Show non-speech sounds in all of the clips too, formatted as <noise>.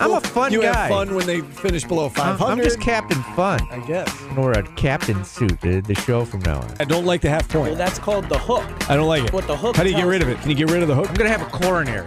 I'm a fun guy. you guy. have fun when they finish below 500. I'm just Captain Fun. I guess. Or a captain suit, the, the show from now on. I don't like the half point. Well, that's called the hook. I don't like it. What the hook How do you get tells rid of it? Can you get rid of the hook? I'm going to have a coronary.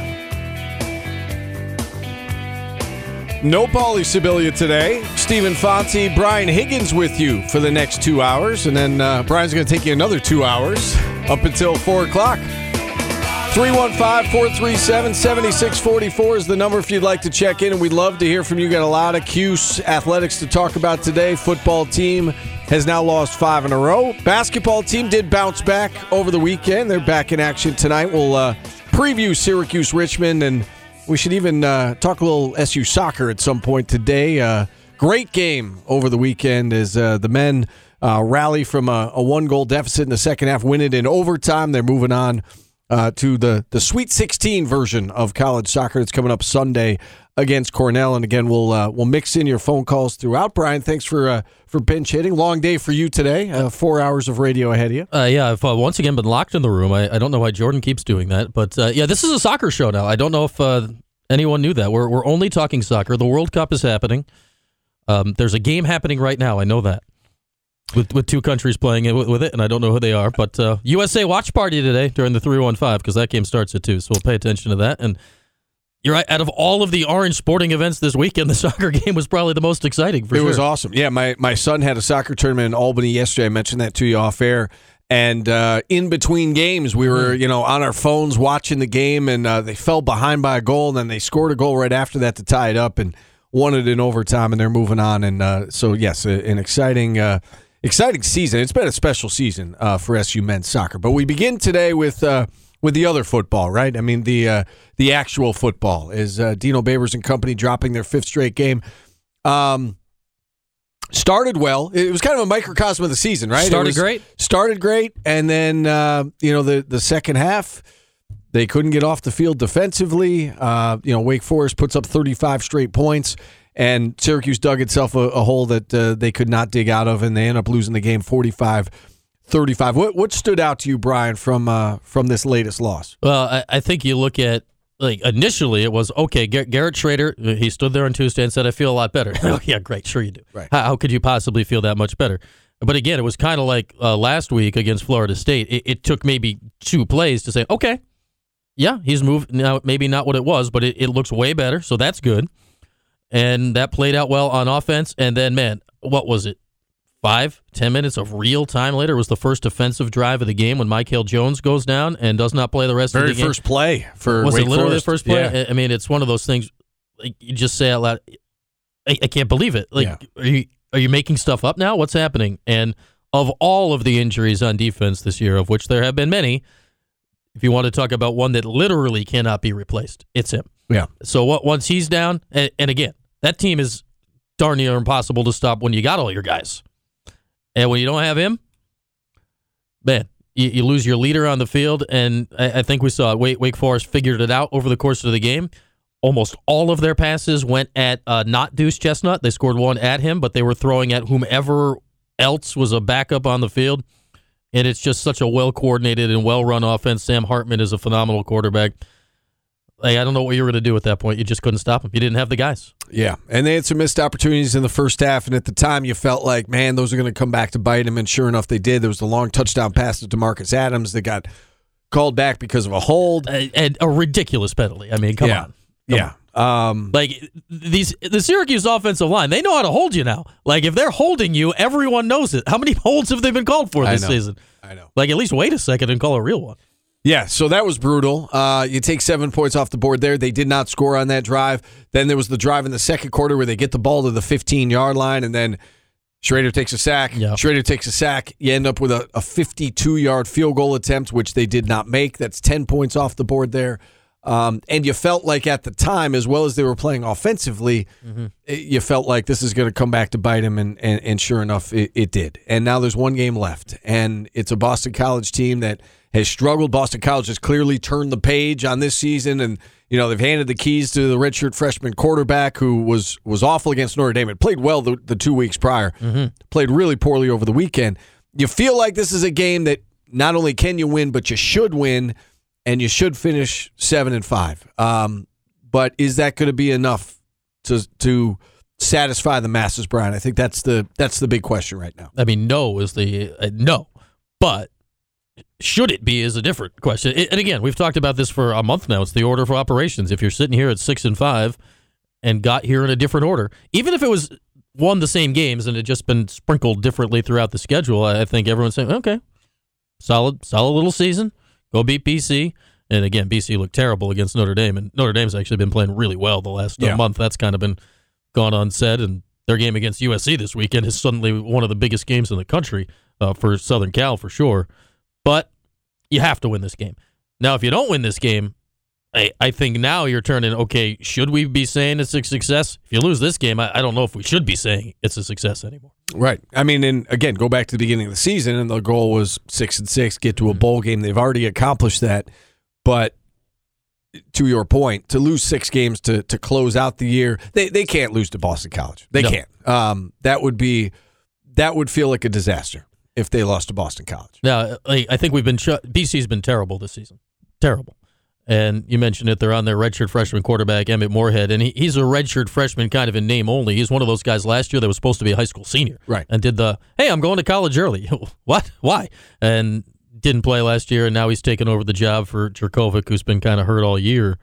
No Paulie Sibilia today. Steve Infanti, Brian Higgins with you for the next two hours. And then uh, Brian's going to take you another two hours up until 4 o'clock. 315 437 7644 is the number if you'd like to check in. And we'd love to hear from you. Got a lot of Cuse athletics to talk about today. Football team has now lost five in a row. Basketball team did bounce back over the weekend. They're back in action tonight. We'll uh, preview Syracuse Richmond and we should even uh, talk a little SU soccer at some point today. Uh, great game over the weekend as uh, the men uh, rally from a, a one goal deficit in the second half, win it in overtime. They're moving on uh, to the, the Sweet 16 version of college soccer that's coming up Sunday against Cornell. And again, we'll uh, we'll mix in your phone calls throughout. Brian, thanks for uh, for bench hitting. Long day for you today. Uh, four hours of radio ahead of you. Uh, yeah, I've uh, once again been locked in the room. I, I don't know why Jordan keeps doing that, but uh, yeah, this is a soccer show now. I don't know if anyone knew that. We're we're only talking soccer. The World Cup is happening. Um, there's a game happening right now. I know that. With, with two countries playing it with, it, and I don't know who they are, but uh, USA watch party today during the three one five because that game starts at two, so we'll pay attention to that. And you're right. Out of all of the orange sporting events this weekend, the <laughs> soccer game was probably the most exciting. For sure. it sure. was awesome. Yeah, my, my son had a soccer tournament in Albany yesterday. I mentioned that to you off air. And uh, in between games, we were, you know, on our phones watching the game, and uh, they fell behind by a goal, and then they scored a goal right after that to tie it up, and won it in overtime, and they're moving on. And uh, so, yes, an exciting, uh, exciting season. It's been a special season uh, for SU men's soccer. But we begin today with uh, with the other football, right? I mean, the uh, the actual football is uh, Dino Babers and company dropping their fifth straight game. Um, started well. It was kind of a microcosm of the season, right? Started was- great. Started great, and then uh, you know the the second half. They couldn't get off the field defensively. Uh, you know, Wake Forest puts up 35 straight points, and Syracuse dug itself a, a hole that uh, they could not dig out of, and they end up losing the game 45 35. What, what stood out to you, Brian, from uh, from this latest loss? Well, I, I think you look at like initially it was okay. Gar- Garrett Shrader, he stood there on Tuesday and said, "I feel a lot better." <laughs> oh, yeah, great, sure you do. Right. How, how could you possibly feel that much better? But again, it was kind of like uh, last week against Florida State. It, it took maybe two plays to say, "Okay, yeah, he's moved now. Maybe not what it was, but it, it looks way better, so that's good." And that played out well on offense. And then, man, what was it? Five, ten minutes of real time later was the first offensive drive of the game when Mikel Jones goes down and does not play the rest of Very the game. first play for Was Wake it literally Forest. the first play? Yeah. I- I mean, it's one of those things. Like, you just say out loud, I, I can't believe it. Like, Yeah. are you are you making stuff up now? What's happening? And of all of the injuries on defense this year, of which there have been many, if you want to talk about one that literally cannot be replaced, it's him. Yeah. So what? Once he's down, and, and again, that team is darn near impossible to stop when you got all your guys, and when you don't have him, man, you, you lose your leader on the field. And I, I think we saw Wake, Wake Forest figured it out over the course of the game. Almost all of their passes went at uh, not Deuce Chestnut. They scored one at him, but they were throwing at whomever else was a backup on the field. And it's just such a well coordinated and well run offense. Sam Hartman is a phenomenal quarterback. Like, I don't know what you were going to do at that point. You just couldn't stop them. You didn't have the guys. Yeah, and they had some missed opportunities in the first half, and at the time you felt like, man, those are going to come back to bite them, and sure enough, they did. There was the long touchdown pass to D'Marcus Adams that got called back because of a hold. A- And a ridiculous penalty. I mean, come yeah, on. Come yeah. Um, Like these, the Syracuse offensive line, they know how to hold you now. Like if they're holding you, everyone knows it. How many <laughs> holds have they been called for this know. season? I know. Like at least wait a second and call a real one. Yeah, so that was brutal. Uh, you take seven points off the board there. They did not score on that drive. Then there was the drive in the second quarter where they get the ball to the 15 yard line, and then Shrader takes a sack. Yeah. Shrader takes a sack. You end up with a, a 52 yard field goal attempt, which they did not make. That's 10 points off the board there. Um, and you felt like at the time, as well as they were playing offensively, it- you felt like this is going to come back to bite him, and, and, and sure enough, it, it did. And now there's one game left, and it's a Boston College team that has struggled. Boston College has clearly turned the page on this season, and you know they've handed the keys to the redshirt freshman quarterback who was was awful against Notre Dame. It played well the, the two weeks prior, played really poorly over the weekend. You feel like this is a game that not only can you win, but you should win, and you should finish seven and five. Um, but is that going to be enough to to satisfy the masses, Brian? I think that's the that's the big question right now. I mean, no is the uh, no, but should it be is a different question. It- and again, we've talked about this for a month now. It's the order of operations. If you're sitting here at six and five and got here in a different order, even if it was won the same games and it just been sprinkled differently throughout the schedule, I I think everyone's saying, okay, solid, solid little season. Go beat BC. And again, BC looked terrible against Notre Dame, and Notre Dame's actually been playing really well the last Yeah. month. That's kind of been gone unsaid, and their game against USC this weekend is suddenly one of the biggest games in the country uh, for Southern Cal for sure. But you have to win this game. Now, if you don't win this game, I, I think now you're turning. Okay, should we be saying it's a success? If you lose this game, I, I don't know if we should be saying it's a success anymore. Right. I mean, and again, go back to the beginning of the season, and the goal was six and six, get to a bowl game. They've already accomplished that, but to your point, to lose six games to to close out the year, they they can't lose to Boston College. They No. can't. Um, that would be that would feel like a disaster if they lost to Boston College. Now, I, think we've been BC's been terrible this season, terrible. And you mentioned it; they're on their redshirt freshman quarterback Emmett Morehead, and he, he's a redshirt freshman, kind of in name only. He's one of those guys last year that was supposed to be a high school senior, Right. And did the hey, I'm going to college early. <laughs> what? Why? And didn't play last year, and now he's taken over the job for Jurkovec, who's been kind of hurt all year.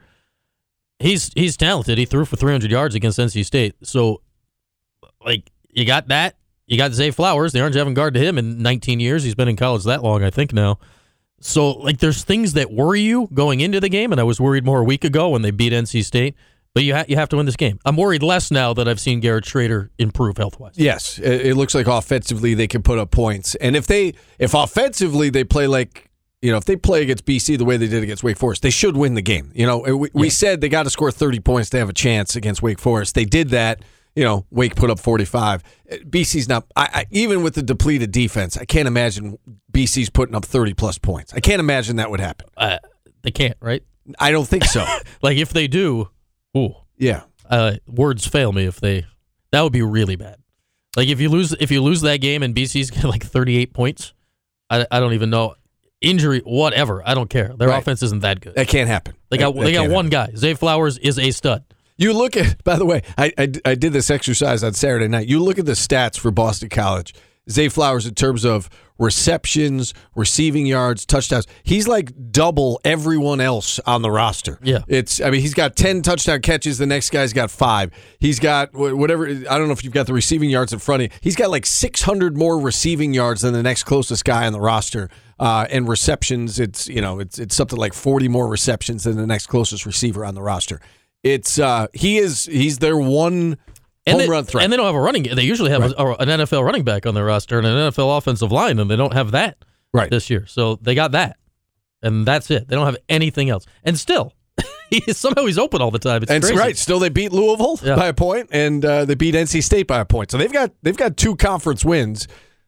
He's he's talented. He threw for 300 yards against NC State. So, like, you got that. You got Zay Flowers. They aren't having guard to him in 19 years. He's been in college that long, I think now. So, like, there's things that worry you going into the game, and I was worried more a week ago when they beat NC State. But you ha- you have to win this game. I'm worried less now that I've seen Garrett Shrader improve health wise. Yes, it, it looks like offensively they can put up points, and if they if offensively they play like you know if they play against BC the way they did against Wake Forest, they should win the game. You know, we, we said they got to score thirty points to have a chance against Wake Forest. They did that. You know, Wake put up forty five. BC's not I, I, even with the depleted defense. I can't imagine BC's putting up thirty plus points. I can't imagine that would happen. Uh, they can't, right? I don't think so. <laughs> Like, if they do, ooh, yeah. uh, words fail me if they. That would be really bad. Like if you lose if you lose that game and BC's <laughs> get like 38 points, I, I don't even know injury whatever. I don't care. Their Right. offense isn't that good. That can't happen. They got That- that they got can't one guy. Zay Flowers is a stud. You look at, <laughs> by the way, I, I, I did this exercise on Saturday night. You look at the stats for Boston College. Zay Flowers, in terms of receptions, receiving yards, touchdowns, he's like double everyone else on the roster. Yeah. It's, I mean, he's got 10 touchdown catches. The next guy's got five. He's got whatever, I don't know if you've got the receiving yards in front of you. He's got like 600 more receiving yards than the next closest guy on the roster. Uh, and receptions, it's, you know, it's, it's something like 40 more receptions than the next closest receiver on the roster. It's uh he is he's their one And home they, run threat. and they don't have a running. They usually have a, a- an NFL running back on their roster and an NFL offensive line, and they don't have that right. this year. So they got that, and that's it. They don't have anything else. And still, <laughs> he somehow he's open all the time. It's and crazy. right, still they beat Louisville Yeah. by a point, and uh, they beat NC State by a point. So they've got they've got two conference wins.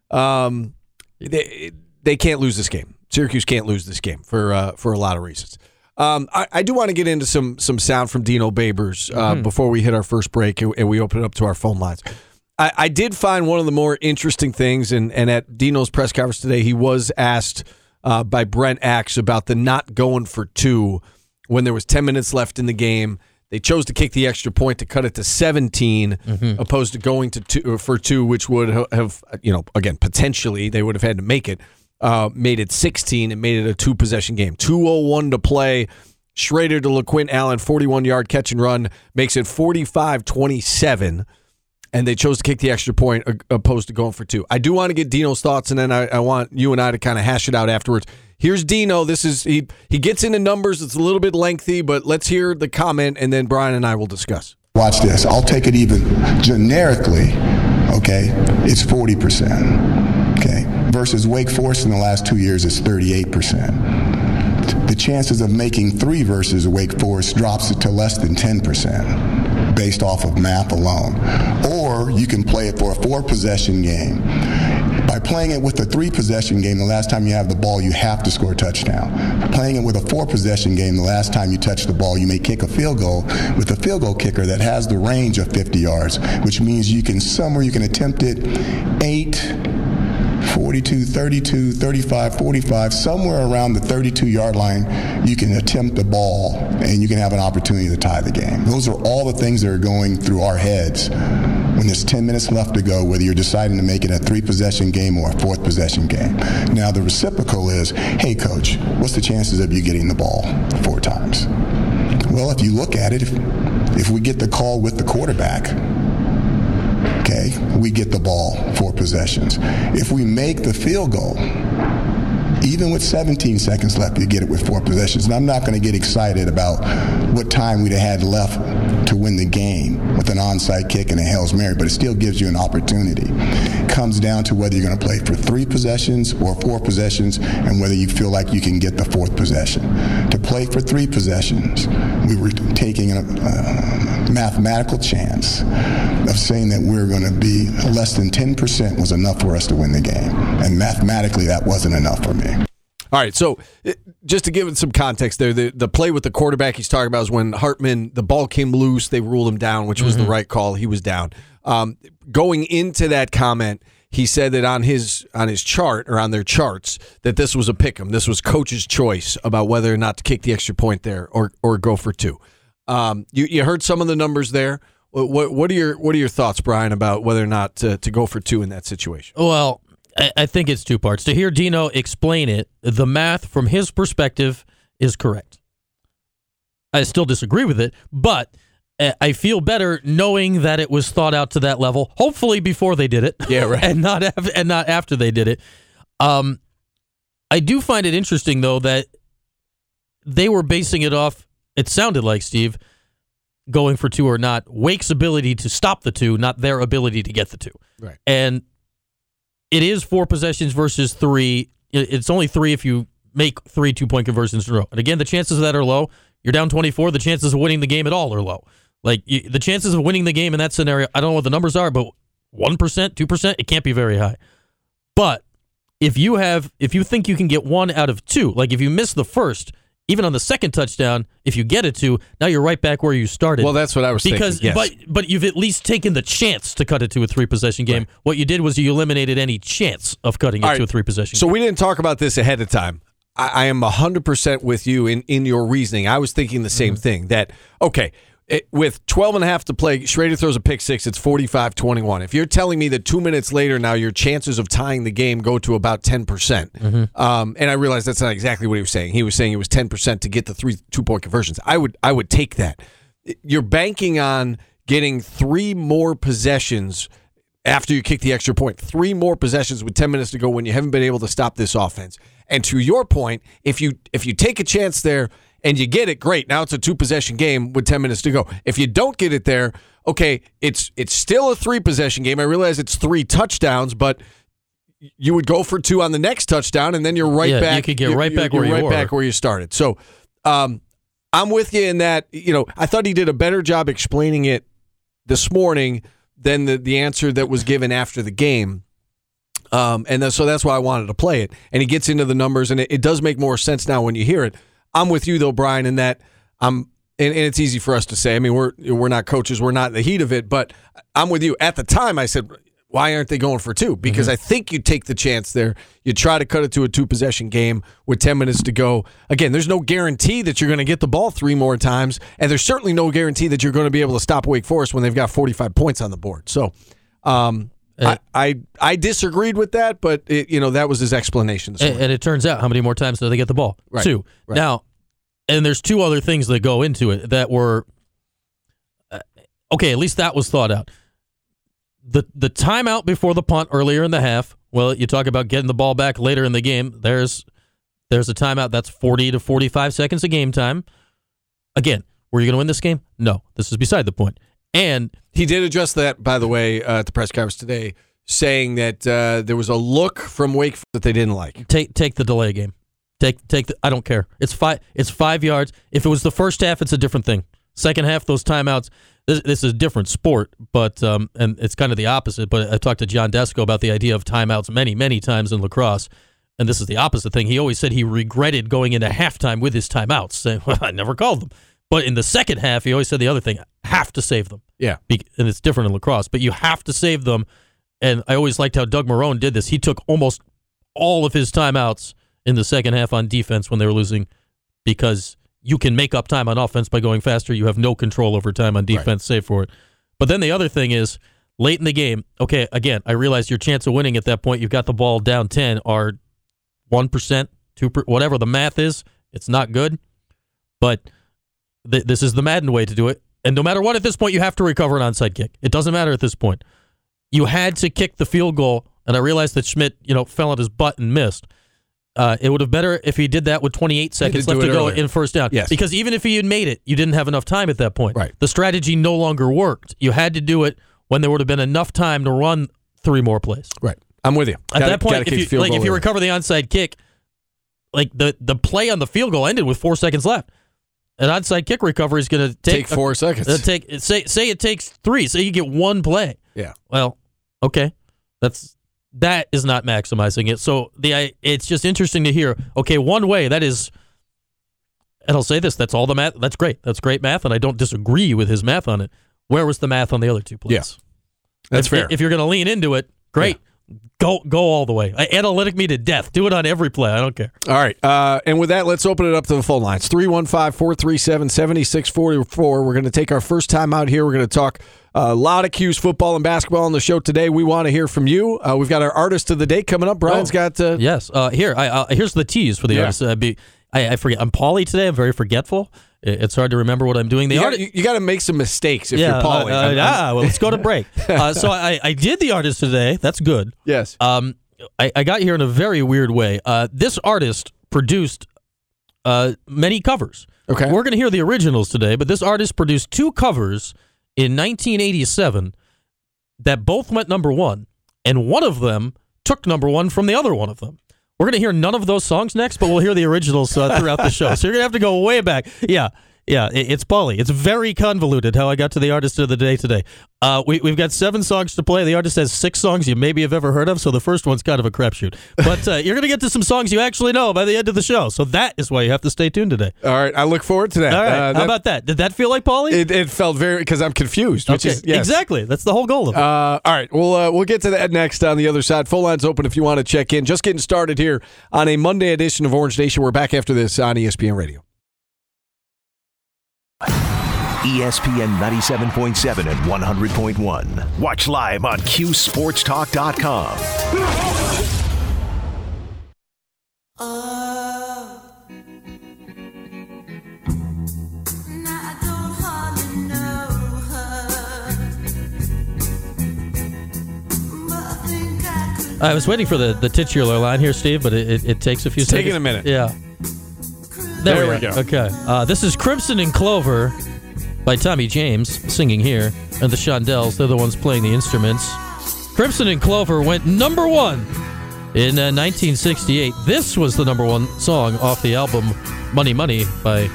Um, they they can't lose this game. Syracuse can't lose this game for uh, for a lot of reasons. Um, I, I do want to get into some some sound from Dino Babers uh, before we hit our first break and, and we open it up to our phone lines. I, I did find one of the more interesting things, and, and at Dino's press conference today, he was asked uh, by Brent Axe about the not going for two when there was 10 minutes left in the game. They chose to kick the extra point to cut it to 17, opposed to going to two for two, which would have, you know, again, potentially they would have had to make it. Uh, made it 16 and made it a two possession game. 201 to play. Shrader to LeQuint Allen, 41 yard catch and run, makes it 45 27 and they chose to kick the extra point uh, opposed to going for two. I do want to get Dino's thoughts, and then I, I want you and I to kind of hash it out afterwards. Here's Dino. This is he he gets into numbers. It's a little bit lengthy, but let's hear the comment, and then Brian and I will discuss. Watch this. I'll take it even generically. Okay, it's 40%. Okay, versus Wake Forest in the last two years is 38%. the chances of making three versus Wake Forest drops it to less than 10% based off of math alone. Or you can play it for a four possession game. By playing it with a three possession game, the last time you have the ball, you have to score a touchdown. Playing it with a four possession game, the last time you touch the ball, you may kick a field goal with a field goal kicker that has the range of 50 yards, which means you can somewhere you can attempt it eight, 42, 32, 35, 45, somewhere around the 32 yard line, you can attempt the ball and you can have an opportunity to tie the game. Those are all the things that are going through our heads when there's 10 minutes left to go, whether you're deciding to make it a three possession game or a fourth possession game. Now, the reciprocal is hey, coach, what's the chances of you getting the ball four times? Well, if you look at it, if, if we get the call with the quarterback, okay, we get the ball for possessions. If we make the field goal, even with 17 seconds left, you get it with four possessions. And I'm not going to get excited about what time we'd have had left to win the game with an onside kick and a Hails Mary, but it still gives you an opportunity. Comes down to whether you're going to play for three possessions or four possessions and whether you feel like you can get the fourth possession. To play for three possessions, we were taking a, a mathematical chance of saying that we we're going to be less than 10% was enough for us to win the game. And mathematically, that wasn't enough for me. All right, so uh, just to give it some context there, the, the play with the quarterback he's talking about is when Hartman, the ball came loose, they ruled him down, which was the right call. He was down. Um, going into that comment, he said that on his on his chart or on their charts that this was a pick 'em. This was coach's choice about whether or not to kick the extra point there or or go for two. Um, you you heard some of the numbers there. What what are your what are your thoughts, Brian, about whether or not to, to go for two in that situation? Well, I, I think it's two parts. To hear Dino explain it, the math from his perspective is correct. I still disagree with it, but uh, I feel better knowing that it was thought out to that level. Hopefully before they did it, Yeah, right. <laughs> and not af- and not after they did it. Um, I do find it interesting though that they were basing it off. It sounded like Steve going for two or not. Wake's ability to stop the two, not their ability to get the two. Right. And it is four possessions versus three. It's only three if you make three two point conversions in a row. And again, the chances of that are low. You're down 24. The chances of winning the game at all are low. Like you, the chances of winning the game in that scenario, I don't know what the numbers are, but 1%, 2%, it can't be very high. But if you have, if you think you can get one out of two, like if you miss the first, even on the second touchdown, if you get it to, now you're right back where you started. Well, that's what I was saying. because, thinking. Yes. but but you've at least taken the chance to cut it to a three possession game. What you did was you eliminated any chance of cutting it All to a three possession. So game. we didn't talk about this ahead of time. I, I am hundred percent with you in in your reasoning. I was thinking the same Mm-hmm. thing. That okay. It, with 12 and a half to play, Shrader throws a pick six. It's 45 21. If you're telling me that two minutes later now your chances of tying the game go to about 10%, percent Mm-hmm. um, and I realize that's not exactly what he was saying. He was saying it was 10% to get the three two point conversions. I would I would take that. You're banking on getting three more possessions after you kick the extra point. Three more possessions with 10 minutes to go when you haven't been able to stop this offense. And to your point, if you if you take a chance there and you get it, great. Now it's a two possession game with 10 minutes to go. If you don't get it there, okay, it's it's still a three possession game. I realize it's three touchdowns, but you would go for two on the next touchdown, and then you're right Yeah, you back. could get you're- right you're- back where you're you right back where you started. So, um, I'm with you in that. You know, I thought he did a better job explaining it this morning than the the answer that was given after the game. Um, and then, so that's why I wanted to play it. And he gets into the numbers, and it, it does make more sense now when you hear it. I'm with you though, Brian, in that I'm. And, and it's easy for us to say. I mean, we're we're not coaches. We're not in the heat of it. But I'm with you. At the time, I said, why aren't they going for two? Because I think you take the chance there. You try to cut it to a two possession game with 10 minutes to go. Again, there's no guarantee that you're going to get the ball three more times. And there's certainly no guarantee that you're going to be able to stop Wake Forest when they've got 45 points on the board. So, um, I, I I disagreed with that, but it, you know that was his explanation. And, and it turns out how many more times do they get the ball? Right, Two. right. Now, and there's two other things that go into it that were uh, okay. At least that was thought out. The the timeout before the punt earlier in the half. Well, you talk about getting the ball back later in the game. There's there's a timeout that's 40 to 45 seconds of game time. Again, were you going to win this game? No. This is beside the point. And He did address that, by the way, uh, at the press conference today, saying that uh, there was a look from Wake that they didn't like. take take the delay game. Take take. The, I don't care. It's five. It's five yards. If it was the first half, it's a different thing. Second half, those timeouts. This, this is a different sport, but um, and it's kind of the opposite. But I talked to John Desko about the idea of timeouts many, many times in lacrosse, and this is the opposite thing. He always said he regretted going into halftime with his timeouts, saying, <laughs> "Well, I never called them." But in the second half, he always said the other thing: have to save them. Yeah. Be- and it's different in lacrosse, but you have to save them. And I always liked how Doug Marrone did this. He took almost all of his timeouts in the second half on defense when they were losing because you can make up time on offense by going faster. You have no control over time on defense, save for it. But then the other thing is late in the game, okay, again, I realize your chance of winning at that point, you've got the ball down 10 are 1%, 2 per, whatever the math is. It's not good. But th- this is the Madden way to do it. And no matter what, at this point, you have to recover an onside kick. It doesn't matter at this point. You had to kick the field goal, and I realized that Szmyt, you know, fell on his butt and missed. Uh, it would have better if he did that with 28 seconds left to go earlier. in first down. Yes. Because even if he had made it, you didn't have enough time at that point. Right. The strategy no longer worked. You had to do it when there would have been enough time to run three more plays. Right. I'm with you. At Gotta- that point, if you like, if you recover the onside kick, like the the play on the field goal ended with four seconds left. An onside kick recovery is going to take, Take four seconds. Uh, take say say it takes three. Say you get one play. Yeah. Well, okay, that's that is not maximizing it. So the I, it's just interesting to hear. Okay, one way that is, and I'll say this: that's all the math. That's great. That's great math, and I don't disagree with his math on it. Where was the math on the other two plays? Yeah. That's if, fair. If you're going to lean into it, great. Go go all the way. Analytic me to death. Do it on every play. I don't care. All right. Uh, and with that, let's open it up to the phone lines 315 437 7644. We're going to take our first time out here. We're going to talk a lot of 'Cuse football and basketball on the show today. We want to hear from you. Uh, we've got our artist of the day coming up. Brian's Oh. got. Uh, Yes. Uh, here, I, uh, here's the tease for the Yeah. artist. Uh, be, I, I forget. I'm Pauly today. I'm very forgetful. It's hard to remember what I'm doing. The you, got, you, got to make some mistakes if you're Pauly. Uh, uh, yeah. Well, let's go to break. <laughs> uh, so I, I did the artist today. That's good. yes. Um, I, I got here in a very weird way. Uh, this artist produced uh, many covers. Okay. We're going to hear the originals today, but this artist produced two covers in 1987 that both went number one, and one of them took number one from the other one of them. We're going to hear none of those songs next, but we'll hear the originals uh, throughout the show. So you're going to have to go way back. Yeah. Yeah, it's Pauly. It's very convoluted how I got to the artist of the day today. Uh, we, we've got seven songs to play. The artist has six songs you maybe have ever heard of, so the first one's kind of a crapshoot. But uh, <laughs> you're going to get to some songs you actually know by the end of the show. So that is why you have to stay tuned today. All right. I look forward to that. All right. Uh, how about that? Did that feel like Pauly? it, it felt very because I'm confused, which okay. is yes. Exactly. That's the whole goal of it. Uh, all right, we'll uh, we'll get to that next on the other side. Full lines open if you want to check in. Just getting started here on a Monday edition of Orange Nation. We're back after this on ESPN Radio. ESPN 97.7 and 100.1. Watch live on QSportsTalk.com. I was waiting for the, the titular line here, Steve, but it, it, it takes a few It's seconds. taking a minute. Yeah. There we are. go. Okay. Uh, this is Crimson and Clover by Tommy James singing here, and the Shondells, they're the ones playing the instruments. Crimson and Clover went number one in uh, 1968. This was the number one song off the album Money Money by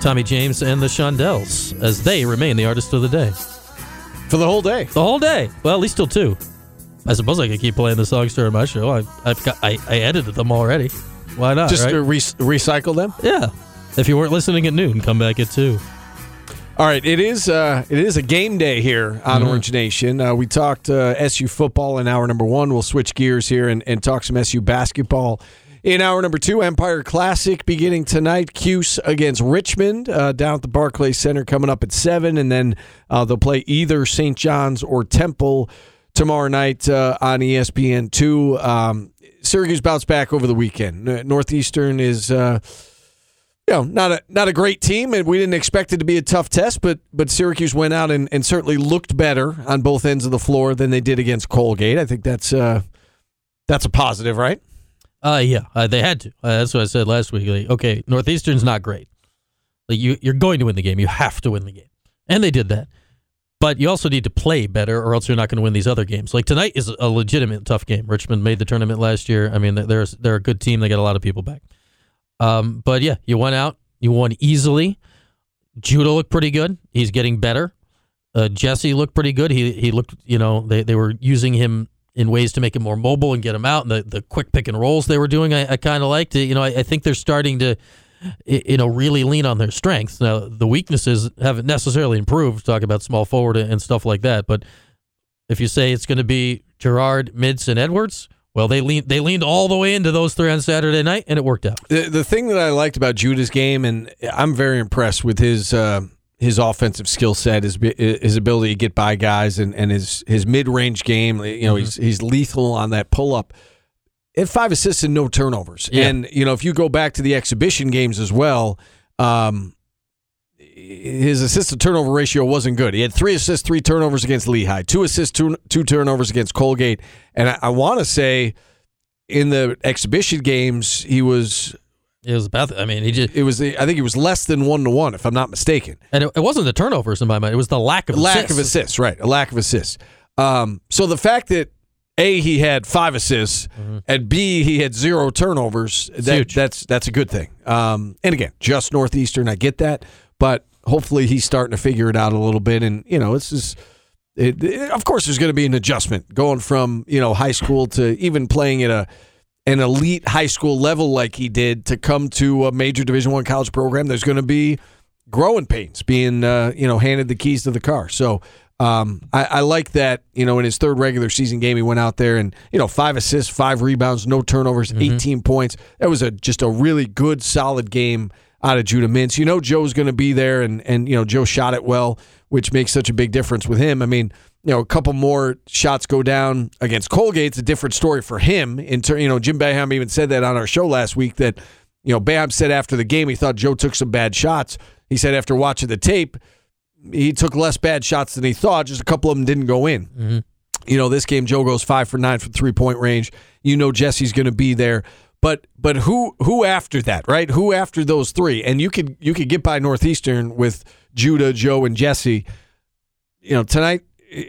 Tommy James and the Shondells, as they remain the artist of the day. For the whole day. The whole day. Well, at least till two. I suppose I could keep playing the songs during my show. I, I've got I, I edited them already. Why not? Just right? to re- recycle them. yeah. If you weren't listening at noon, come back at two. All right, it is uh, it is a game day here on Orange Nation. Uh, we talked uh, SU football in hour number one. We'll switch gears here and, and talk some SU basketball in hour number two. Empire Classic beginning tonight. Cuse against Richmond uh, down at the Barclays Center coming up at seven, and then uh, they'll play either St. John's or Temple tomorrow night uh, on ESPN two. Um, Syracuse bounced back over the weekend. Northeastern is. You know, not a not a great team, and we didn't expect it to be a tough test, but but Syracuse went out and, and certainly looked better on both ends of the floor than they did against Colgate. I think that's uh that's a positive, right? Uh, yeah, uh, they had to. Uh, that's what I said last week. Like, okay, Northeastern's not great. Like you, you're going to win the game. You have to win the game, and they did that. But you also need to play better, or else you're not going to win these other games. Like tonight is a legitimate tough game. Richmond made the tournament last year. I mean, they're they're a good team. They got a lot of people back. Um, but yeah, you went out, you won easily. Judah looked pretty good. He's getting better. Uh, Jesse looked pretty good. He he looked, you know, they, they were using him in ways to make him more mobile and get him out. And the, the quick pick and rolls they were doing, I, I kind of liked it. You know, I, I think they're starting to, you know, really lean on their strengths. Now, the weaknesses haven't necessarily improved. Talk about small forward and stuff like that. But if you say it's going to be Girard, Mintz, and Edwards, well, they leaned they leaned all the way into those three on Saturday night, and it worked out. The the thing that I liked about Judah's game, and I'm very impressed with his uh, his offensive skill set, his his ability to get by guys, and, and his his mid range game. You know, he's he's lethal on that pull up. At five assists and no turnovers, Yeah. and you know if you go back to the exhibition games as well, um, his assist to turnover ratio wasn't good. He had three assists, three turnovers against Lehigh, two assists, two, two turnovers against Colgate, and I, I want to say in the exhibition games he was It was about. I mean, he just it was I think it was less than one to one if I'm not mistaken. and it, it wasn't the turnovers in my mind. It was the lack of lack assists. of assists, right? A lack of assists. Um, so the fact that a he had five assists and b he had zero turnovers that, Mm-hmm. that's that's a good thing. Um, and again, just northeastern, I get that, but hopefully he's starting to figure it out a little bit. And you know, it's just. It, it- of course, there's going to be an adjustment going from you know high school to even playing at a an elite high school level like he did to come to a major Division One college program. There's going to be growing pains being uh, you know handed the keys to the car. So um, I, I like that you know in his third regular season game he went out there and you know five assists, five rebounds, no turnovers, 18 points. That was a just a really good solid game out of Judah Mintz. You know Joe's going to be there and and you know Joe shot it well, which makes such a big difference with him. I mean. You know, a couple more shots go down against Colgate. It's a different story for him. In turn, you know, Jim Boeheim even said that on our show last week that you know, Bam said after the game he thought Joe took some bad shots. He said after watching the tape, he took less bad shots than he thought. Just a couple of them didn't go in. Mm-hmm. You know, this game Joe goes five for nine from three point range. You know Jesse's going to be there, but but who who after that, right? Who after those three? And you could you could get by Northeastern with Judah, Joe, and Jesse. You know tonight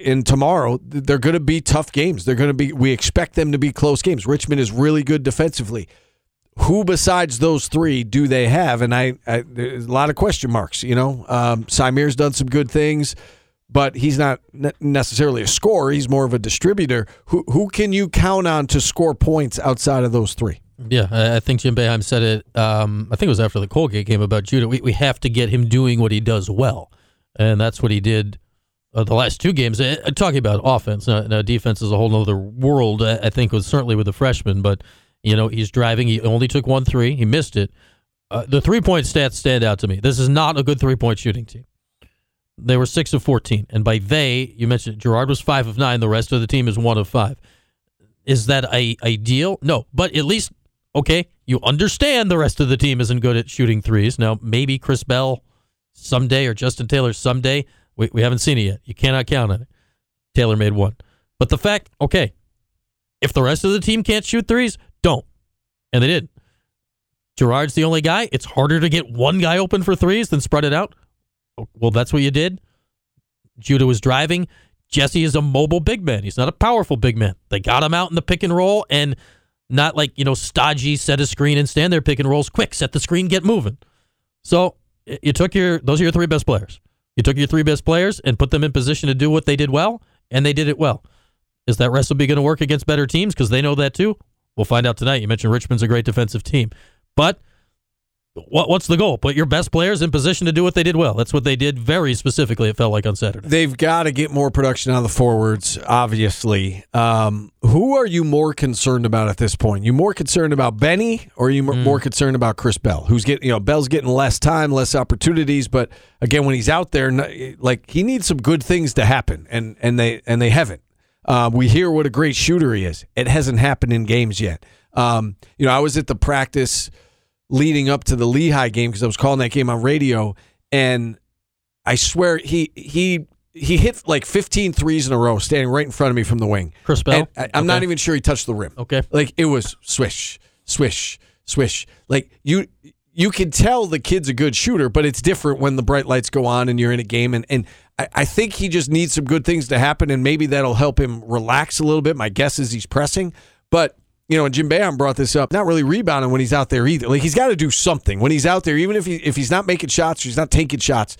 and tomorrow they're going to be tough games. They're going to be. We expect them to be close games. Richmond is really good defensively who besides those three do they have? And I, I there's a lot of question marks. You know, um, Symir's done some good things, but he's not necessarily a scorer. He's more of a distributor. Who who can you count on to score points outside of those three? Yeah, I think Jim Boeheim said it. Um, I think it was after the Colgate game about Judah. We we have to get him doing what he does well, and that's what he did. Uh, the last two games, uh, talking about offense, now, now defense is a whole other world. I I think was certainly with the freshman, but you know he's driving. He only took one three. He missed it. Uh, the three point stats stand out to me. This is not a good three point shooting team. They were six of fourteen, and by they, you mentioned Girard was five of nine. The rest of the team is one of five. Is that a ideal? No, but at least okay, you understand the rest of the team isn't good at shooting threes. Now, maybe Chris Bell someday or Justin Taylor someday. We, we haven't seen it yet. You cannot count on it. Taylor made one. But the fact, okay, if the rest of the team can't shoot threes, don't. And they didn't. Girard's the only guy. It's harder to get one guy open for threes than spread it out. Well, that's what you did. Judah was driving. Jesse is a mobile big man. He's not a powerful big man. They got him out in the pick and roll and not like, you know, stodgy, set a screen and stand there pick and rolls quick, set the screen, get moving. So you took your, those are your three best players. You took your three best players and put them in position to do what they did well, and they did it well. Is that recipe going to work against better teams? Because they know that too. We'll find out tonight. You mentioned Richmond's a great defensive team, but what what's the goal? Put your best players in position to do what they did well. That's what they did very specifically. It felt like on Saturday. They've got to get more production out of the forwards, obviously. Um, who are you more concerned about at this point? You more concerned about Benny, or are you more, more concerned about Chris Bell? Who's getting, you know, Bell's getting less time, less opportunities, but again, when he's out there, like he needs some good things to happen, and and they and they haven't. Uh, we hear what a great shooter he is. It hasn't happened in games yet. Um, you know, I was at the practice leading up to the Lehigh game because I was calling that game on radio, and I swear he he he hit like 15 threes in a row, standing right in front of me from the wing. Chris Bell? I, am not even sure he touched the rim. Okay. like it was swish, swish, swish. Like you. You can tell the kid's a good shooter, but it's different when the bright lights go on and you're in a game. And, and I, I think he just needs some good things to happen, and maybe that'll help him relax a little bit. My guess is he's pressing, but you know, and Jim Boeheim brought this up. Not really rebounding when he's out there either. Like he's got to do something when he's out there, even if he if he's not making shots or he's not taking shots.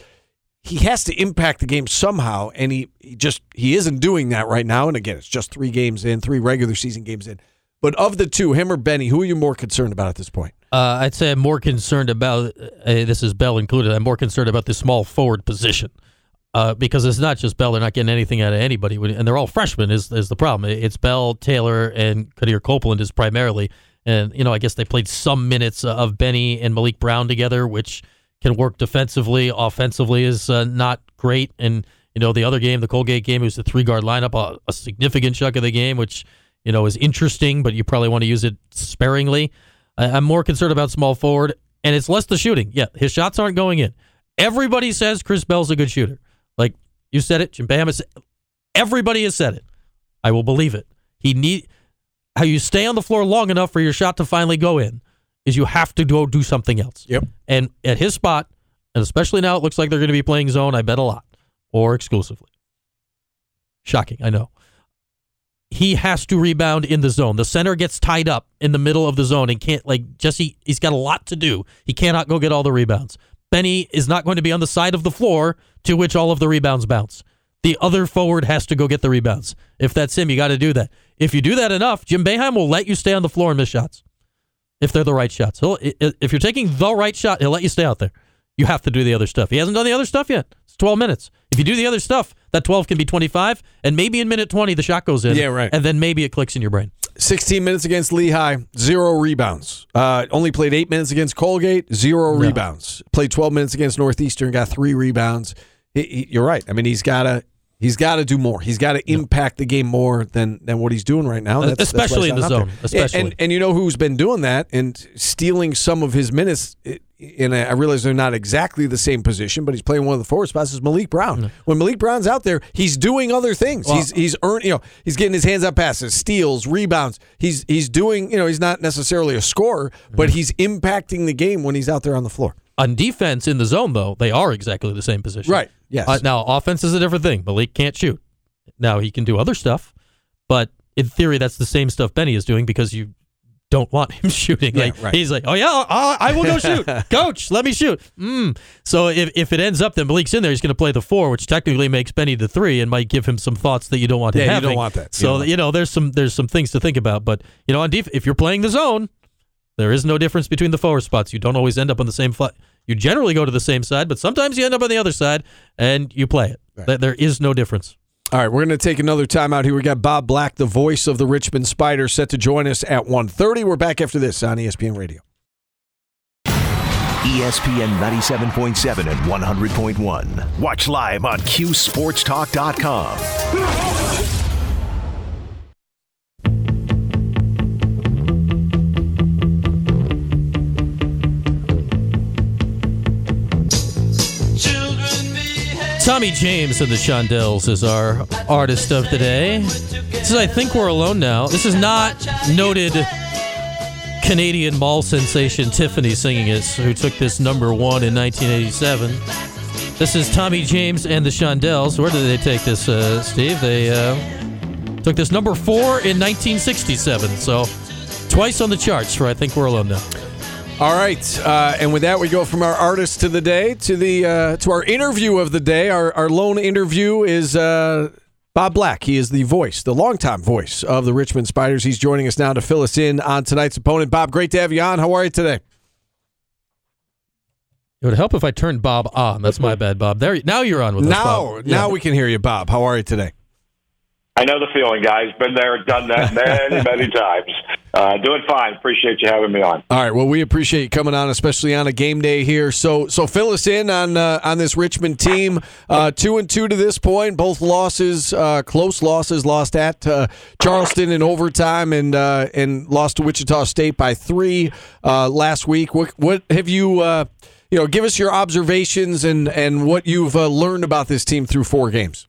He has to impact the game somehow, and he, he just he isn't doing that right now. And again, it's just three games in, three regular season games in. But of the two, him or Benny, who are you more concerned about at this point? Uh, I'd say I'm more concerned about uh, this is Bell included. I'm more concerned about the small forward position uh, because it's not just Bell. They're not getting anything out of anybody, and they're all freshmen. Is is the problem? It's Bell, Taylor, and Quadir Copeland is primarily. And you know, I guess they played some minutes of Benny and Maliq Brown together, which can work defensively. Offensively is uh, not great. And you know, the other game, the Colgate game, it was the three guard lineup, a, a significant chunk of the game, which you know is interesting, but you probably want to use it sparingly. I, I'm more concerned about small forward, and it's less the shooting. Yeah, his shots aren't going in. Everybody says Chris Bell's a good shooter. Like you said it, Jim Bam. Everybody has said it. I will believe it. He need how you stay on the floor long enough for your shot to finally go in is you have to go do something else. Yep. And at his spot, and especially now it looks like they're going to be playing zone, I bet a lot, or exclusively. Shocking, I know. He has to rebound in the zone. The center gets tied up in the middle of the zone and can't, like, Jesse, he's got a lot to do. He cannot go get all the rebounds. Benny is not going to be on the side of the floor to which all of the rebounds bounce. The other forward has to go get the rebounds. If that's him, you got to do that. If you do that enough, Jim Boeheim will let you stay on the floor and miss shots if they're the right shots. He'll, if you're taking the right shot, he'll let you stay out there. You have to do the other stuff. He hasn't done the other stuff yet. It's 12 minutes. If you do the other stuff, that 12 can be 25, and maybe in minute 20 the shot goes in. Yeah, right. And then maybe it clicks in your brain. 16 minutes against Lehigh, zero rebounds. Uh, only played eight minutes against Colgate, zero No. rebounds. Played 12 minutes against Northeastern, got three rebounds. He, he- you're right. I mean, he's got to he's got to do more. He's got to impact the game more than than what he's doing right now. That's, that's Especially he's in the zone. Especially. and and you know who's been doing that and stealing some of his minutes. And I realize they're not exactly the same position, but he's playing one of the forward spots. Is Maliq Brown? When Maliq Brown's out there, he's doing other things. Well- he's he's earned, you know, he's getting his hands up passes, steals, rebounds. He's he's doing, you know, he's not necessarily a scorer, but Mm-hmm. he's impacting the game when he's out there on the floor. On defense in the zone, though, they are exactly the same position. Right. Yes. Uh, now, offense is a different thing. Maliq can't shoot. Now, he can do other stuff, but in theory, that's the same stuff Benny is doing because you don't want him <laughs> shooting. Yeah, like right. He's like, oh, yeah, I, I will go shoot. <laughs> Coach, let me shoot. Mm. So if, if it ends up that Maliq's in there, he's going to play the four, which technically makes Benny the three and might give him some thoughts that you don't want him Yeah, you don't want that. So, don't you know, there's some there's some things to think about. But, you know, on def- if you're playing the zone, there is no difference between the forward spots. You don't always end up on the same flat. You generally go to the same side, but sometimes you end up on the other side and you play it. Th- There is no difference. All right, we're going to take another time out here. We got Bob Black, the voice of the Richmond Spiders, set to join us at 1.30. We're back after this on ESPN Radio. ESPN 97.7 and 100.1. Watch live on QSportsTalk.com. Tommy James and the Shondells is our artist of the day. This is I Think We're Alone Now. This is not noted Canadian mall sensation Tiffany singing it, who took this number one in 1987. This is Tommy James and the Shondells. Where did they take this, uh, Steve? They uh, took this number four in 1967. So twice on the charts for I Think We're Alone Now. All right, uh, and with that, we go from our artist to the day to the uh, to our interview of the day. Our our lone interview is uh, Bob Black. He is the voice, the longtime voice of the Richmond Spiders. He's joining us now to fill us in on tonight's opponent. Bob, great to have you on. How are you today? It would help if I turned Bob on. That's my <laughs> bad, Bob. There, now you're on with us. Now, Bob. now Yeah. we can hear you, Bob. How are you today? I know the feeling, guys. Been there, done that many, <laughs> many times. Uh, doing fine. Appreciate you having me on. All right. Well, we appreciate you coming on, especially on a game day here. So, so fill us in on uh, on this Richmond team. Uh, two and two to this point. Both losses, uh, close losses. Lost at uh, Charleston in overtime, and uh, and lost to Wichita State by three uh, last week. What what have you? Uh, you know, give us your observations and and what you've uh, learned about this team through four games.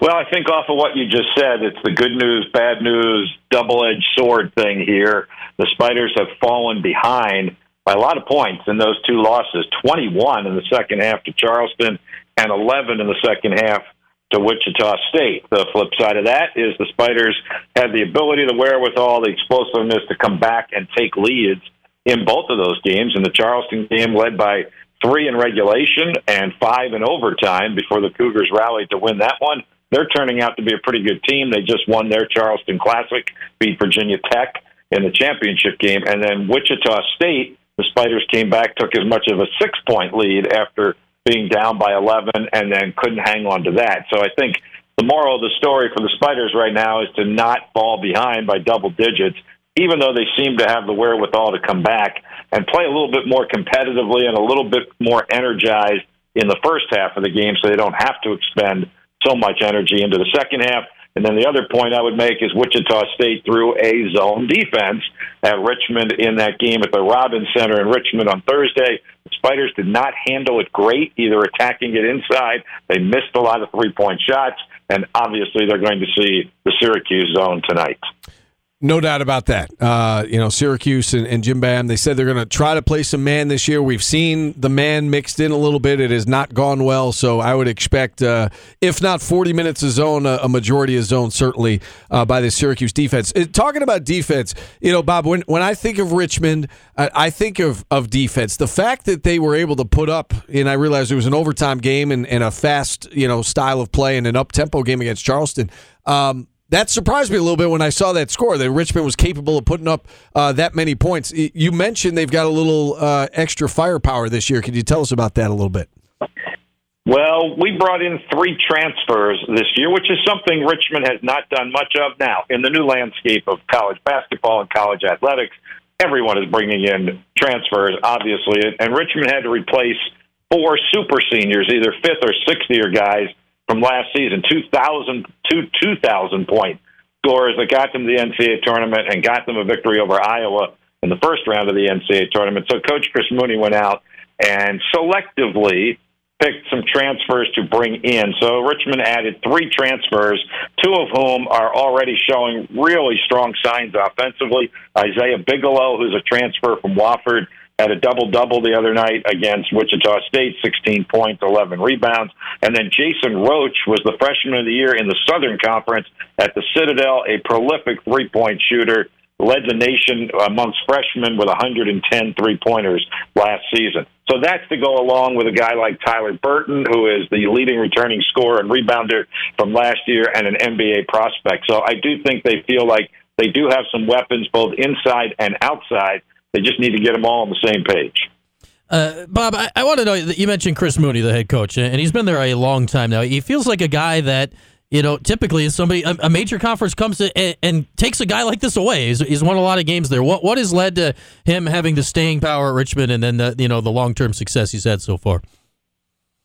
Well, I think off of what you just said, it's the good news, bad news, double edged sword thing here. The Spiders have fallen behind by a lot of points in those two losses 21 in the second half to Charleston and 11 in the second half to Wichita State. The flip side of that is the Spiders had the ability, the wherewithal, the explosiveness to come back and take leads in both of those games. In the Charleston game, led by three in regulation and five in overtime before the Cougars rallied to win that one. They're turning out to be a pretty good team. They just won their Charleston Classic, beat Virginia Tech in the championship game, and then Wichita State. The Spiders came back, took as much of a six point lead after being down by 11 and then couldn't hang on to that. So I think the moral of the story for the Spiders right now is to not fall behind by double digits, even though they seem to have the wherewithal to come back and play a little bit more competitively and a little bit more energized in the first half of the game so they don't have to expend so much energy into the second half. And then the other point I would make is Wichita State threw a zone defense at Richmond in that game at the Robins Center in Richmond on Thursday. The Spiders did not handle it great, either attacking it inside. They missed a lot of three point shots, and obviously they're going to see the Syracuse zone tonight. No doubt about that. Uh, you know, Syracuse and, and Jim Boeheim, they said they're going to try to play some man this year. We've seen the man mixed in a little bit. It has not gone well. So I would expect, uh, if not 40 minutes of zone, a, a majority of zone, certainly uh, by the Syracuse defense. Uh, talking about defense, you know, Bob, when, when I think of Richmond, I, I think of, of defense. The fact that they were able to put up, and I realized it was an overtime game and, and a fast, you know, style of play and an up tempo game against Charleston. Um, that surprised me a little bit when I saw that score that Richmond was capable of putting up uh, that many points. You mentioned they've got a little uh, extra firepower this year. Could you tell us about that a little bit? Well, we brought in three transfers this year, which is something Richmond has not done much of now. In the new landscape of college basketball and college athletics, everyone is bringing in transfers, obviously, and Richmond had to replace four super seniors, either fifth or sixth year guys from last season, 2,000 two 2,000 point scores that got them the NCAA tournament and got them a victory over Iowa in the first round of the NCAA tournament. So Coach Chris Mooney went out and selectively picked some transfers to bring in. So Richmond added three transfers, two of whom are already showing really strong signs offensively. Isaiah Bigelow, who's a transfer from Wofford, had a double double the other night against Wichita State, 16 points, 11 rebounds. And then Jason Roach was the freshman of the year in the Southern Conference at the Citadel, a prolific three point shooter, led the nation amongst freshmen with 110 three pointers last season. So that's to go along with a guy like Tyler Burton, who is the leading returning scorer and rebounder from last year and an NBA prospect. So I do think they feel like they do have some weapons both inside and outside they just need to get them all on the same page. Uh, Bob, I, I want to know. That you mentioned Chris Mooney, the head coach, and he's been there a long time now. He feels like a guy that you know typically is somebody a, a major conference comes to, and, and, takes a guy like this away. He's, he's, won a lot of games there. What what has led to him having the staying power at Richmond, and then the you know the long term success he's had so far?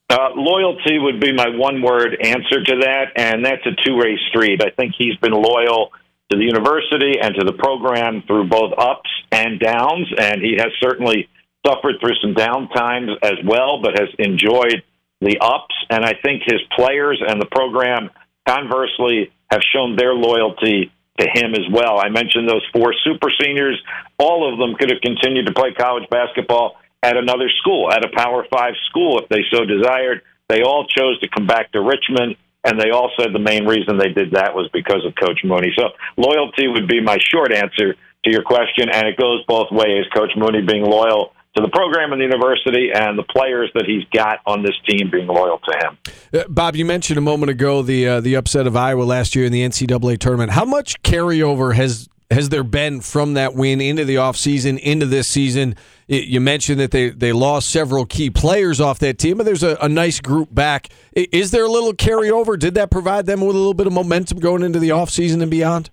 Uh, loyalty would be my one word answer to that, and that's a two way street. I think he's been loyal to the university and to the program through both ups and downs, and he has certainly suffered through some down times as well, but has enjoyed the ups. And I think his players and the program, conversely, have shown their loyalty to him as well. I mentioned those four super seniors. All of them could have continued to play college basketball at another school, at a Power Five school if they so desired. They all chose to come back to Richmond and they all said the main reason they did that was because of Coach Mooney. So loyalty would be my short answer to your question, and it goes both ways. Coach Mooney being loyal to the program and the university, and the players that he's got on this team being loyal to him. Uh, Bob, you mentioned a moment ago the uh, the upset of Iowa last year in the NCAA tournament. How much carryover has has there been from that win into the offseason, into this season? You mentioned that they, they lost several key players off that team, but there's a, a nice group back. Is there a little carryover? Did that provide them with a little bit of momentum going into the offseason and beyond?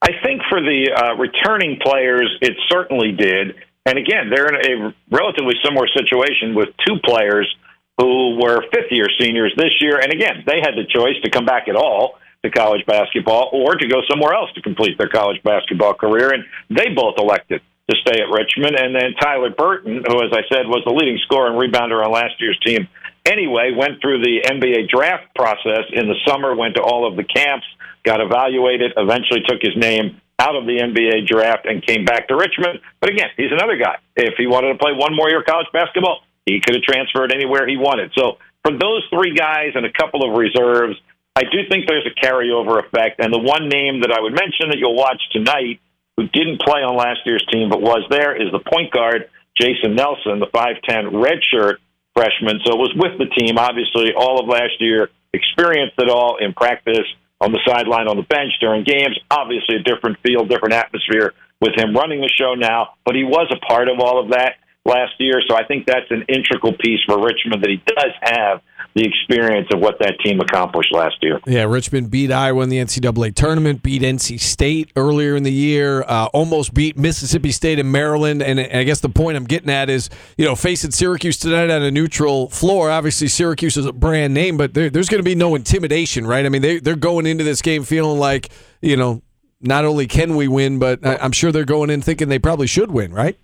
I think for the uh, returning players, it certainly did. And again, they're in a relatively similar situation with two players who were fifth year seniors this year. And again, they had the choice to come back at all to college basketball or to go somewhere else to complete their college basketball career. And they both elected to stay at Richmond. And then Tyler Burton, who, as I said, was the leading scorer and rebounder on last year's team, anyway, went through the NBA draft process in the summer, went to all of the camps, got evaluated, eventually took his name out of the NBA draft and came back to Richmond. But again, he's another guy. If he wanted to play one more year of college basketball, he could have transferred anywhere he wanted. So for those three guys and a couple of reserves, I do think there's a carryover effect. And the one name that I would mention that you'll watch tonight, who didn't play on last year's team but was there, is the point guard Jason Nelson, the 5'10 redshirt freshman. So was with the team, obviously, all of last year, experienced it all in practice, on the sideline, on the bench during games. Obviously, a different feel, different atmosphere with him running the show now, but he was a part of all of that last year. So I think that's an integral piece for Richmond that he does have the experience of what that team accomplished last year. Yeah, Richmond beat Iowa in the NCAA tournament, beat NC State earlier in the year, uh, almost beat Mississippi State and Maryland. And I guess the point I'm getting at is, you know, facing Syracuse tonight on a neutral floor. Obviously, Syracuse is a brand name, but there, there's going to be no intimidation, right? I mean, they, they're going into this game feeling like, you know, not only can we win, but I'm sure they're going in thinking they probably should win, right?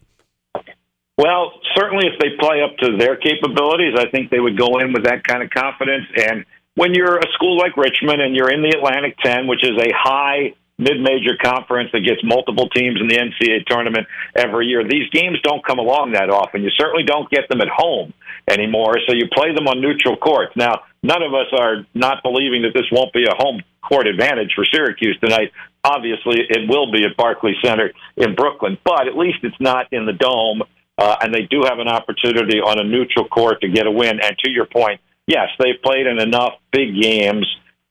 Well, certainly if they play up to their capabilities, I think they would go in with that kind of confidence. And when you're a school like Richmond and you're in the Atlantic 10, which is a high mid-major conference that gets multiple teams in the NCAA tournament every year. These games don't come along that often. You certainly don't get them at home anymore, so you play them on neutral courts. Now, none of us are not believing that this won't be a home court advantage for Syracuse tonight. Obviously, it will be at Barclays Center in Brooklyn, but at least it's not in the dome uh, and they do have an opportunity on a neutral court to get a win. And to your point, yes, they've played in enough big games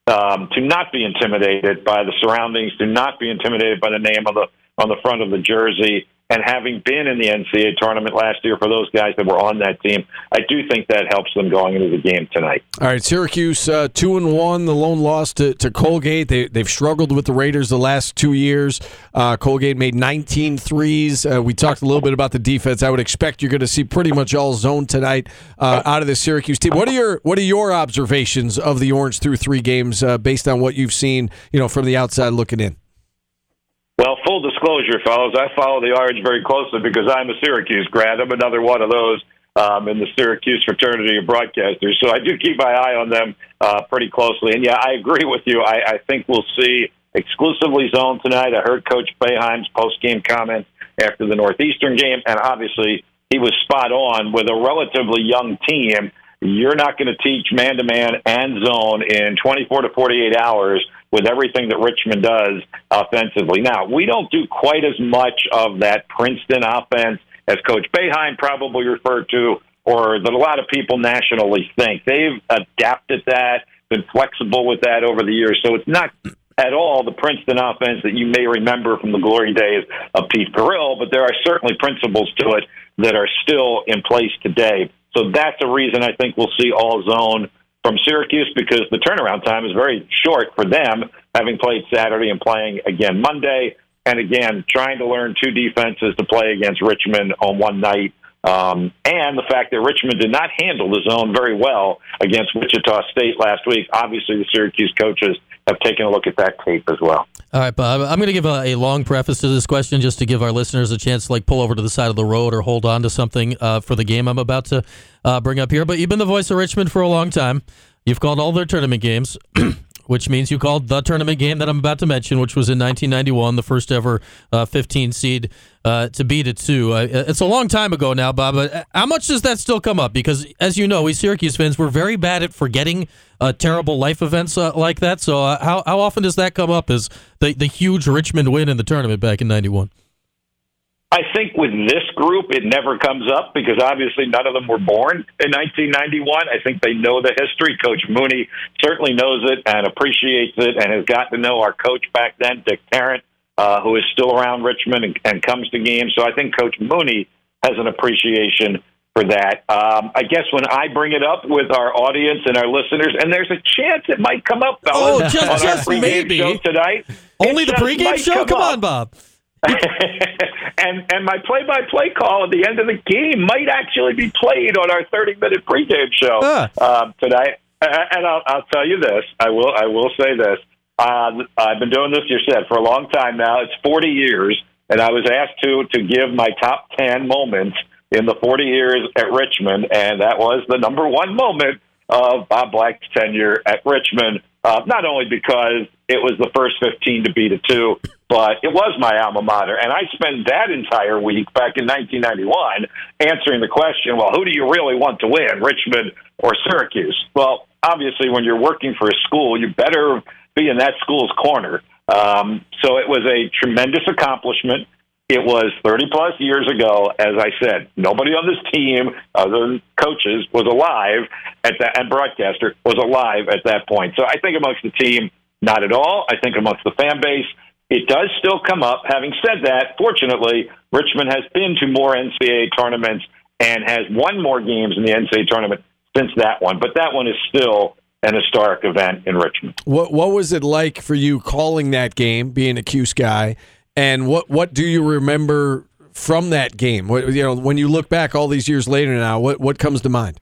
um, to not be intimidated by the surroundings, to not be intimidated by the name of the on the front of the jersey, and having been in the NCAA tournament last year for those guys that were on that team, I do think that helps them going into the game tonight. All right, Syracuse uh, two and one, the lone loss to, to Colgate. They they've struggled with the Raiders the last two years. Uh, Colgate made 19 threes. Uh, we talked a little bit about the defense. I would expect you're going to see pretty much all zone tonight uh, out of the Syracuse team. What are your what are your observations of the Orange through three games uh, based on what you've seen? You know, from the outside looking in. Well, full disclosure, fellows, I follow the Orange very closely because I'm a Syracuse grad. I'm another one of those um, in the Syracuse fraternity of broadcasters, so I do keep my eye on them uh, pretty closely. And yeah, I agree with you. I, I think we'll see exclusively zone tonight. I heard Coach Boeheim's post-game comments after the Northeastern game, and obviously he was spot on with a relatively young team. You're not going to teach man-to-man and zone in 24 to 48 hours with everything that Richmond does offensively. Now, we don't do quite as much of that Princeton offense as Coach Boeheim probably referred to, or that a lot of people nationally think. They've adapted that, been flexible with that over the years. So it's not at all the Princeton offense that you may remember from the glory days of Pete Carril, but there are certainly principles to it that are still in place today. So that's a reason I think we'll see all zone from Syracuse because the turnaround time is very short for them, having played Saturday and playing again Monday. And again, trying to learn two defenses to play against Richmond on one night. Um, and the fact that Richmond did not handle the zone very well against Wichita State last week. Obviously, the Syracuse coaches have taken a look at that tape as well. All right, Bob. I'm going to give a, a, long preface to this question just to give our listeners a chance to like pull over to the side of the road or hold on to something uh, for the game I'm about to uh, bring up here. But you've been the voice of Richmond for a long time. You've called all their tournament games. <clears throat> which means you called the tournament game that I'm about to mention, which was in 1991, the first ever uh, 15 seed uh, to beat it two. Uh, it's a long time ago now, Bob. But uh, how much does that still come up? Because as you know, we Syracuse fans we're very bad at forgetting uh, terrible life events uh, like that. So how how often does that come up? As the the huge Richmond win in the tournament back in '91? I think with this group, it never comes up because obviously none of them were born in 1991. I think they know the history. Coach Mooney certainly knows it and appreciates it and has got to know our coach back then, Dick Tarrant, uh, who is still around Richmond and, and comes to games. So I think Coach Mooney has an appreciation for that. Um, I guess when I bring it up with our audience and our listeners, and there's a chance it might come up, fellas, oh, just, on just our pregame maybe. show tonight. Only the pregame show? Come, come on, Bob. <laughs> and and my play-by-play call at the end of the game might actually be played on our 30-minute pregame show huh. um, tonight. And I'll, I'll tell you this: I will I will say this. Uh, I've been doing this, you said, for a long time now. It's 40 years, and I was asked to to give my top 10 moments in the 40 years at Richmond, and that was the number one moment of Bob Black's tenure at Richmond. Uh, not only because it was the first 15 to beat a two, but it was my alma mater. And I spent that entire week back in 1991 answering the question, well, who do you really want to win, Richmond or Syracuse? Well, obviously, when you're working for a school, you better be in that school's corner. Um, so it was a tremendous accomplishment. It was 30 plus years ago. As I said, nobody on this team, other than coaches, was alive at that, and broadcaster was alive at that point. So I think amongst the team, not at all. I think amongst the fan base, it does still come up. Having said that, fortunately, Richmond has been to more NCAA tournaments and has won more games in the NCAA tournament since that one. But that one is still an historic event in Richmond. What What was it like for you calling that game, being a Cuse guy, and what What do you remember from that game? What, you know, when you look back all these years later now, what what comes to mind?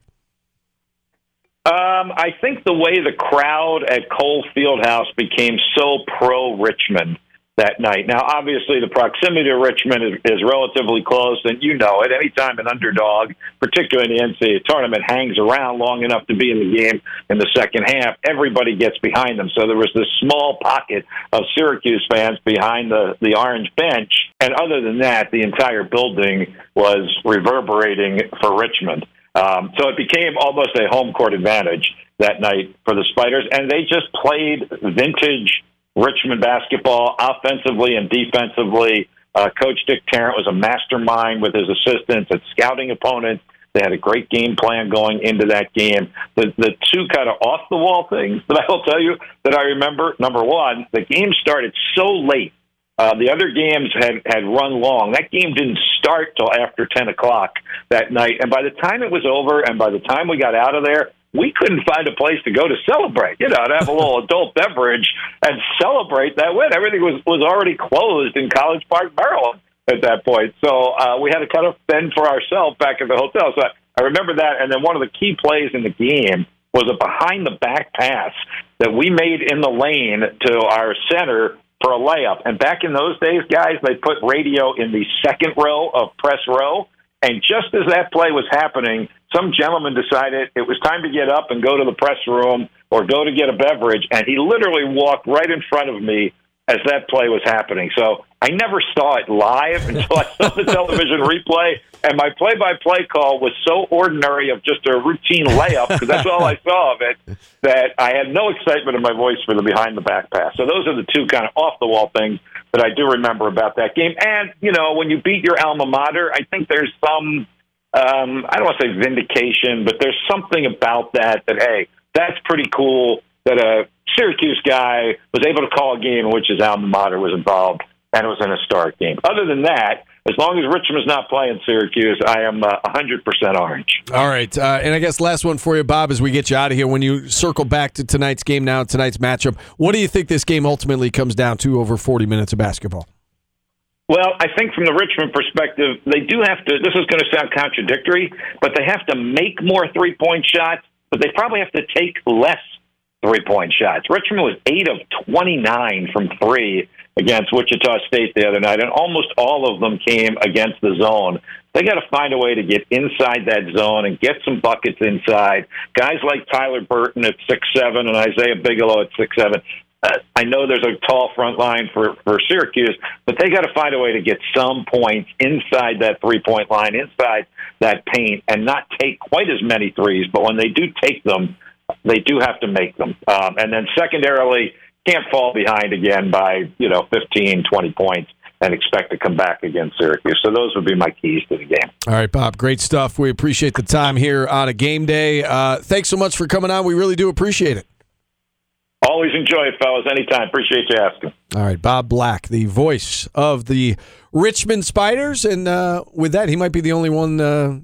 Um, I think the way the crowd at Cole Fieldhouse became so pro Richmond that night. Now, obviously, the proximity to Richmond is, is relatively close, and you know it. Anytime an underdog, particularly in the NCAA tournament, hangs around long enough to be in the game in the second half, everybody gets behind them. So there was this small pocket of Syracuse fans behind the, the orange bench, and other than that, the entire building was reverberating for Richmond. Um, so it became almost a home court advantage that night for the Spiders, and they just played vintage Richmond basketball, offensively and defensively. Uh, Coach Dick Tarrant was a mastermind with his assistants at scouting opponents. They had a great game plan going into that game. The the two kind of off the wall things <laughs> that I will tell you that I remember. Number one, the game started so late. Uh, the other games had had run long. That game didn't start till after ten o'clock that night, and by the time it was over, and by the time we got out of there, we couldn't find a place to go to celebrate, you know, to have a little <laughs> adult beverage and celebrate that win. Everything was, was already closed in College Park, Maryland at that point. So uh, we had to kind of fend for ourselves back at the hotel. So I, I remember that. And then one of the key plays in the game was a behind the back pass that we made in the lane to our center for a layup. And back in those days, guys, they put radio in the second row of press row. And just as that play was happening, some gentleman decided it was time to get up and go to the press room or go to get a beverage, and he literally walked right in front of me as that play was happening. So I never saw it live <laughs> until I saw the television replay, and my play-by-play call was so ordinary of just a routine layup because that's all I saw of it that I had no excitement in my voice for the behind-the-back pass. So those are the two kind of off-the-wall things that I do remember about that game. And you know, when you beat your alma mater, I think there's some um, I don't want to say vindication, but there's something about that that hey, that's pretty cool that a Syracuse guy was able to call a game in which his alma mater was involved, and it was an historic game. Other than that, as long as Richmond's not playing Syracuse, I am uh, 100% orange. All right. Uh, and I guess last one for you, Bob, as we get you out of here. When you circle back to tonight's game now, tonight's matchup, what do you think this game ultimately comes down to over 40 minutes of basketball? Well, I think from the Richmond perspective, they do have to. This is going to sound contradictory, but they have to make more three point shots, but they probably have to take less three point shots. Richmond was 8 of 29 from three against Wichita State the other night, and almost all of them came against the zone. They got to find a way to get inside that zone and get some buckets inside. Guys like Tyler Burton at six seven and Isaiah Bigelow at six seven. Uh, I know there's a tall front line for, for Syracuse, but they got to find a way to get some points inside that three point line, inside that paint, and not take quite as many threes. But when they do take them, they do have to make them. Um, and then secondarily, can't fall behind again by, you know, 15, 20 points and expect to come back against Syracuse. So those would be my keys to the game. All right, Bob. Great stuff. We appreciate the time here on a game day. Uh, thanks so much for coming on. We really do appreciate it. Always enjoy it, fellas. Anytime. Appreciate you asking. All right, Bob Black, the voice of the Richmond Spiders, and uh, with that, he might be the only one uh,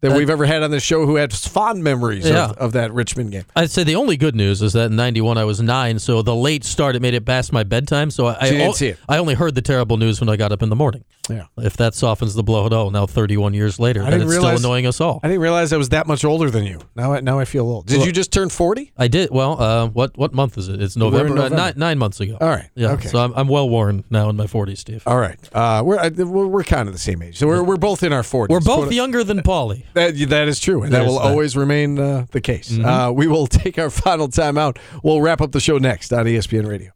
that That- we've ever had on the show who had fond memories Yeah. of, of that Richmond game. I'd say the only good news is that in '91 I was nine, so the late start it made it past my bedtime. So I, So you didn't I, see it. I only heard the terrible news when I got up in the morning. Yeah. If that softens the blow at all, now 31 years later, I didn't it's realize- still annoying us all. I didn't realize I was that much older than you. Now, I, now I feel old. Did Well- you just turn forty? I did. Well, uh, what what month is it? It's November. Uh, November. nine, nine months ago. All right. Yeah. Okay. So I'm, I'm well worn now in my 40s, Steve. All right. Uh, we're, I, we're we're kind of the same age. So we're, we're both in our forties. We're both younger than Paulie. <laughs> That, that is true, and that will that. Mm-hmm. always remain uh, the case. Uh, we will <laughs> take our final time out. We'll wrap up the show next on ESPN Radio.